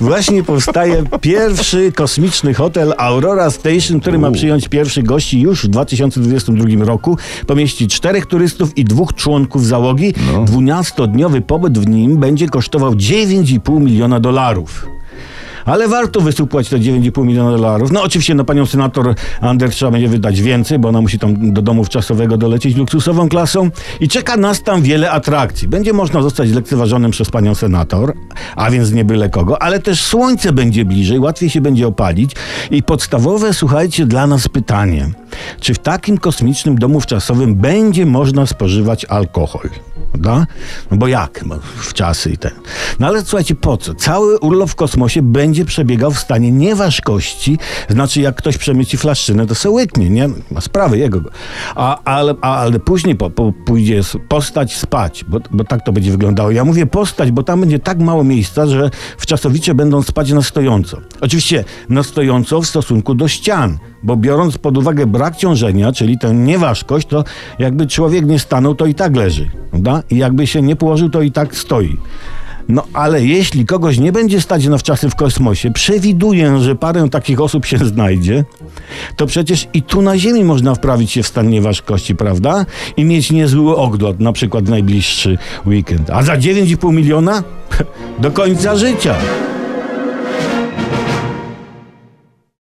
Właśnie powstaje pierwszy kosmiczny hotel Aurora Station, który ma przyjąć pierwszych gości już w 2022 roku. Pomieści czterech turystów i dwóch członków załogi. No. 12-dniowy pobyt w nim będzie kosztował 9,5 miliona dolarów. Ale warto wysupłać te 9,5 miliona dolarów. No oczywiście na panią senator Ander trzeba będzie wydać więcej, bo ona musi tam do domu wczasowego dolecieć luksusową klasą. I czeka nas tam wiele atrakcji. Będzie można zostać lekceważonym przez panią senator, a więc nie byle kogo, ale też słońce będzie bliżej, łatwiej się będzie opalić. I podstawowe, słuchajcie, dla nas pytanie. Czy w takim kosmicznym domu wczasowym będzie można spożywać alkohol? Prawda? No bo jak? Bo w czasy i ten. No ale słuchajcie, po co? Cały urlop w kosmosie będzie przebiegał w stanie nieważkości. Znaczy, jak ktoś przemyci flaszczynę, to se łyknie, nie? Ma sprawy jego. A, ale, a, ale później po, po, pójdzie postać spać, bo, bo tak to będzie wyglądało. Ja mówię postać, bo tam będzie tak mało miejsca, że wczasowicze będą spać na stojąco. Oczywiście na stojąco w stosunku do ścian, bo biorąc pod uwagę brak ciążenia, czyli tę nieważkość, to jakby człowiek nie stanął, to i tak leży, prawda? I jakby się nie położył, to i tak stoi. No ale jeśli kogoś nie będzie stać na wczasy w kosmosie, przewiduję, że parę takich osób się znajdzie, to przecież i tu na Ziemi można wprawić się w stan nieważkości, prawda? I mieć niezły ogląd, na przykład najbliższy weekend. A za 9,5 miliona? Do końca życia.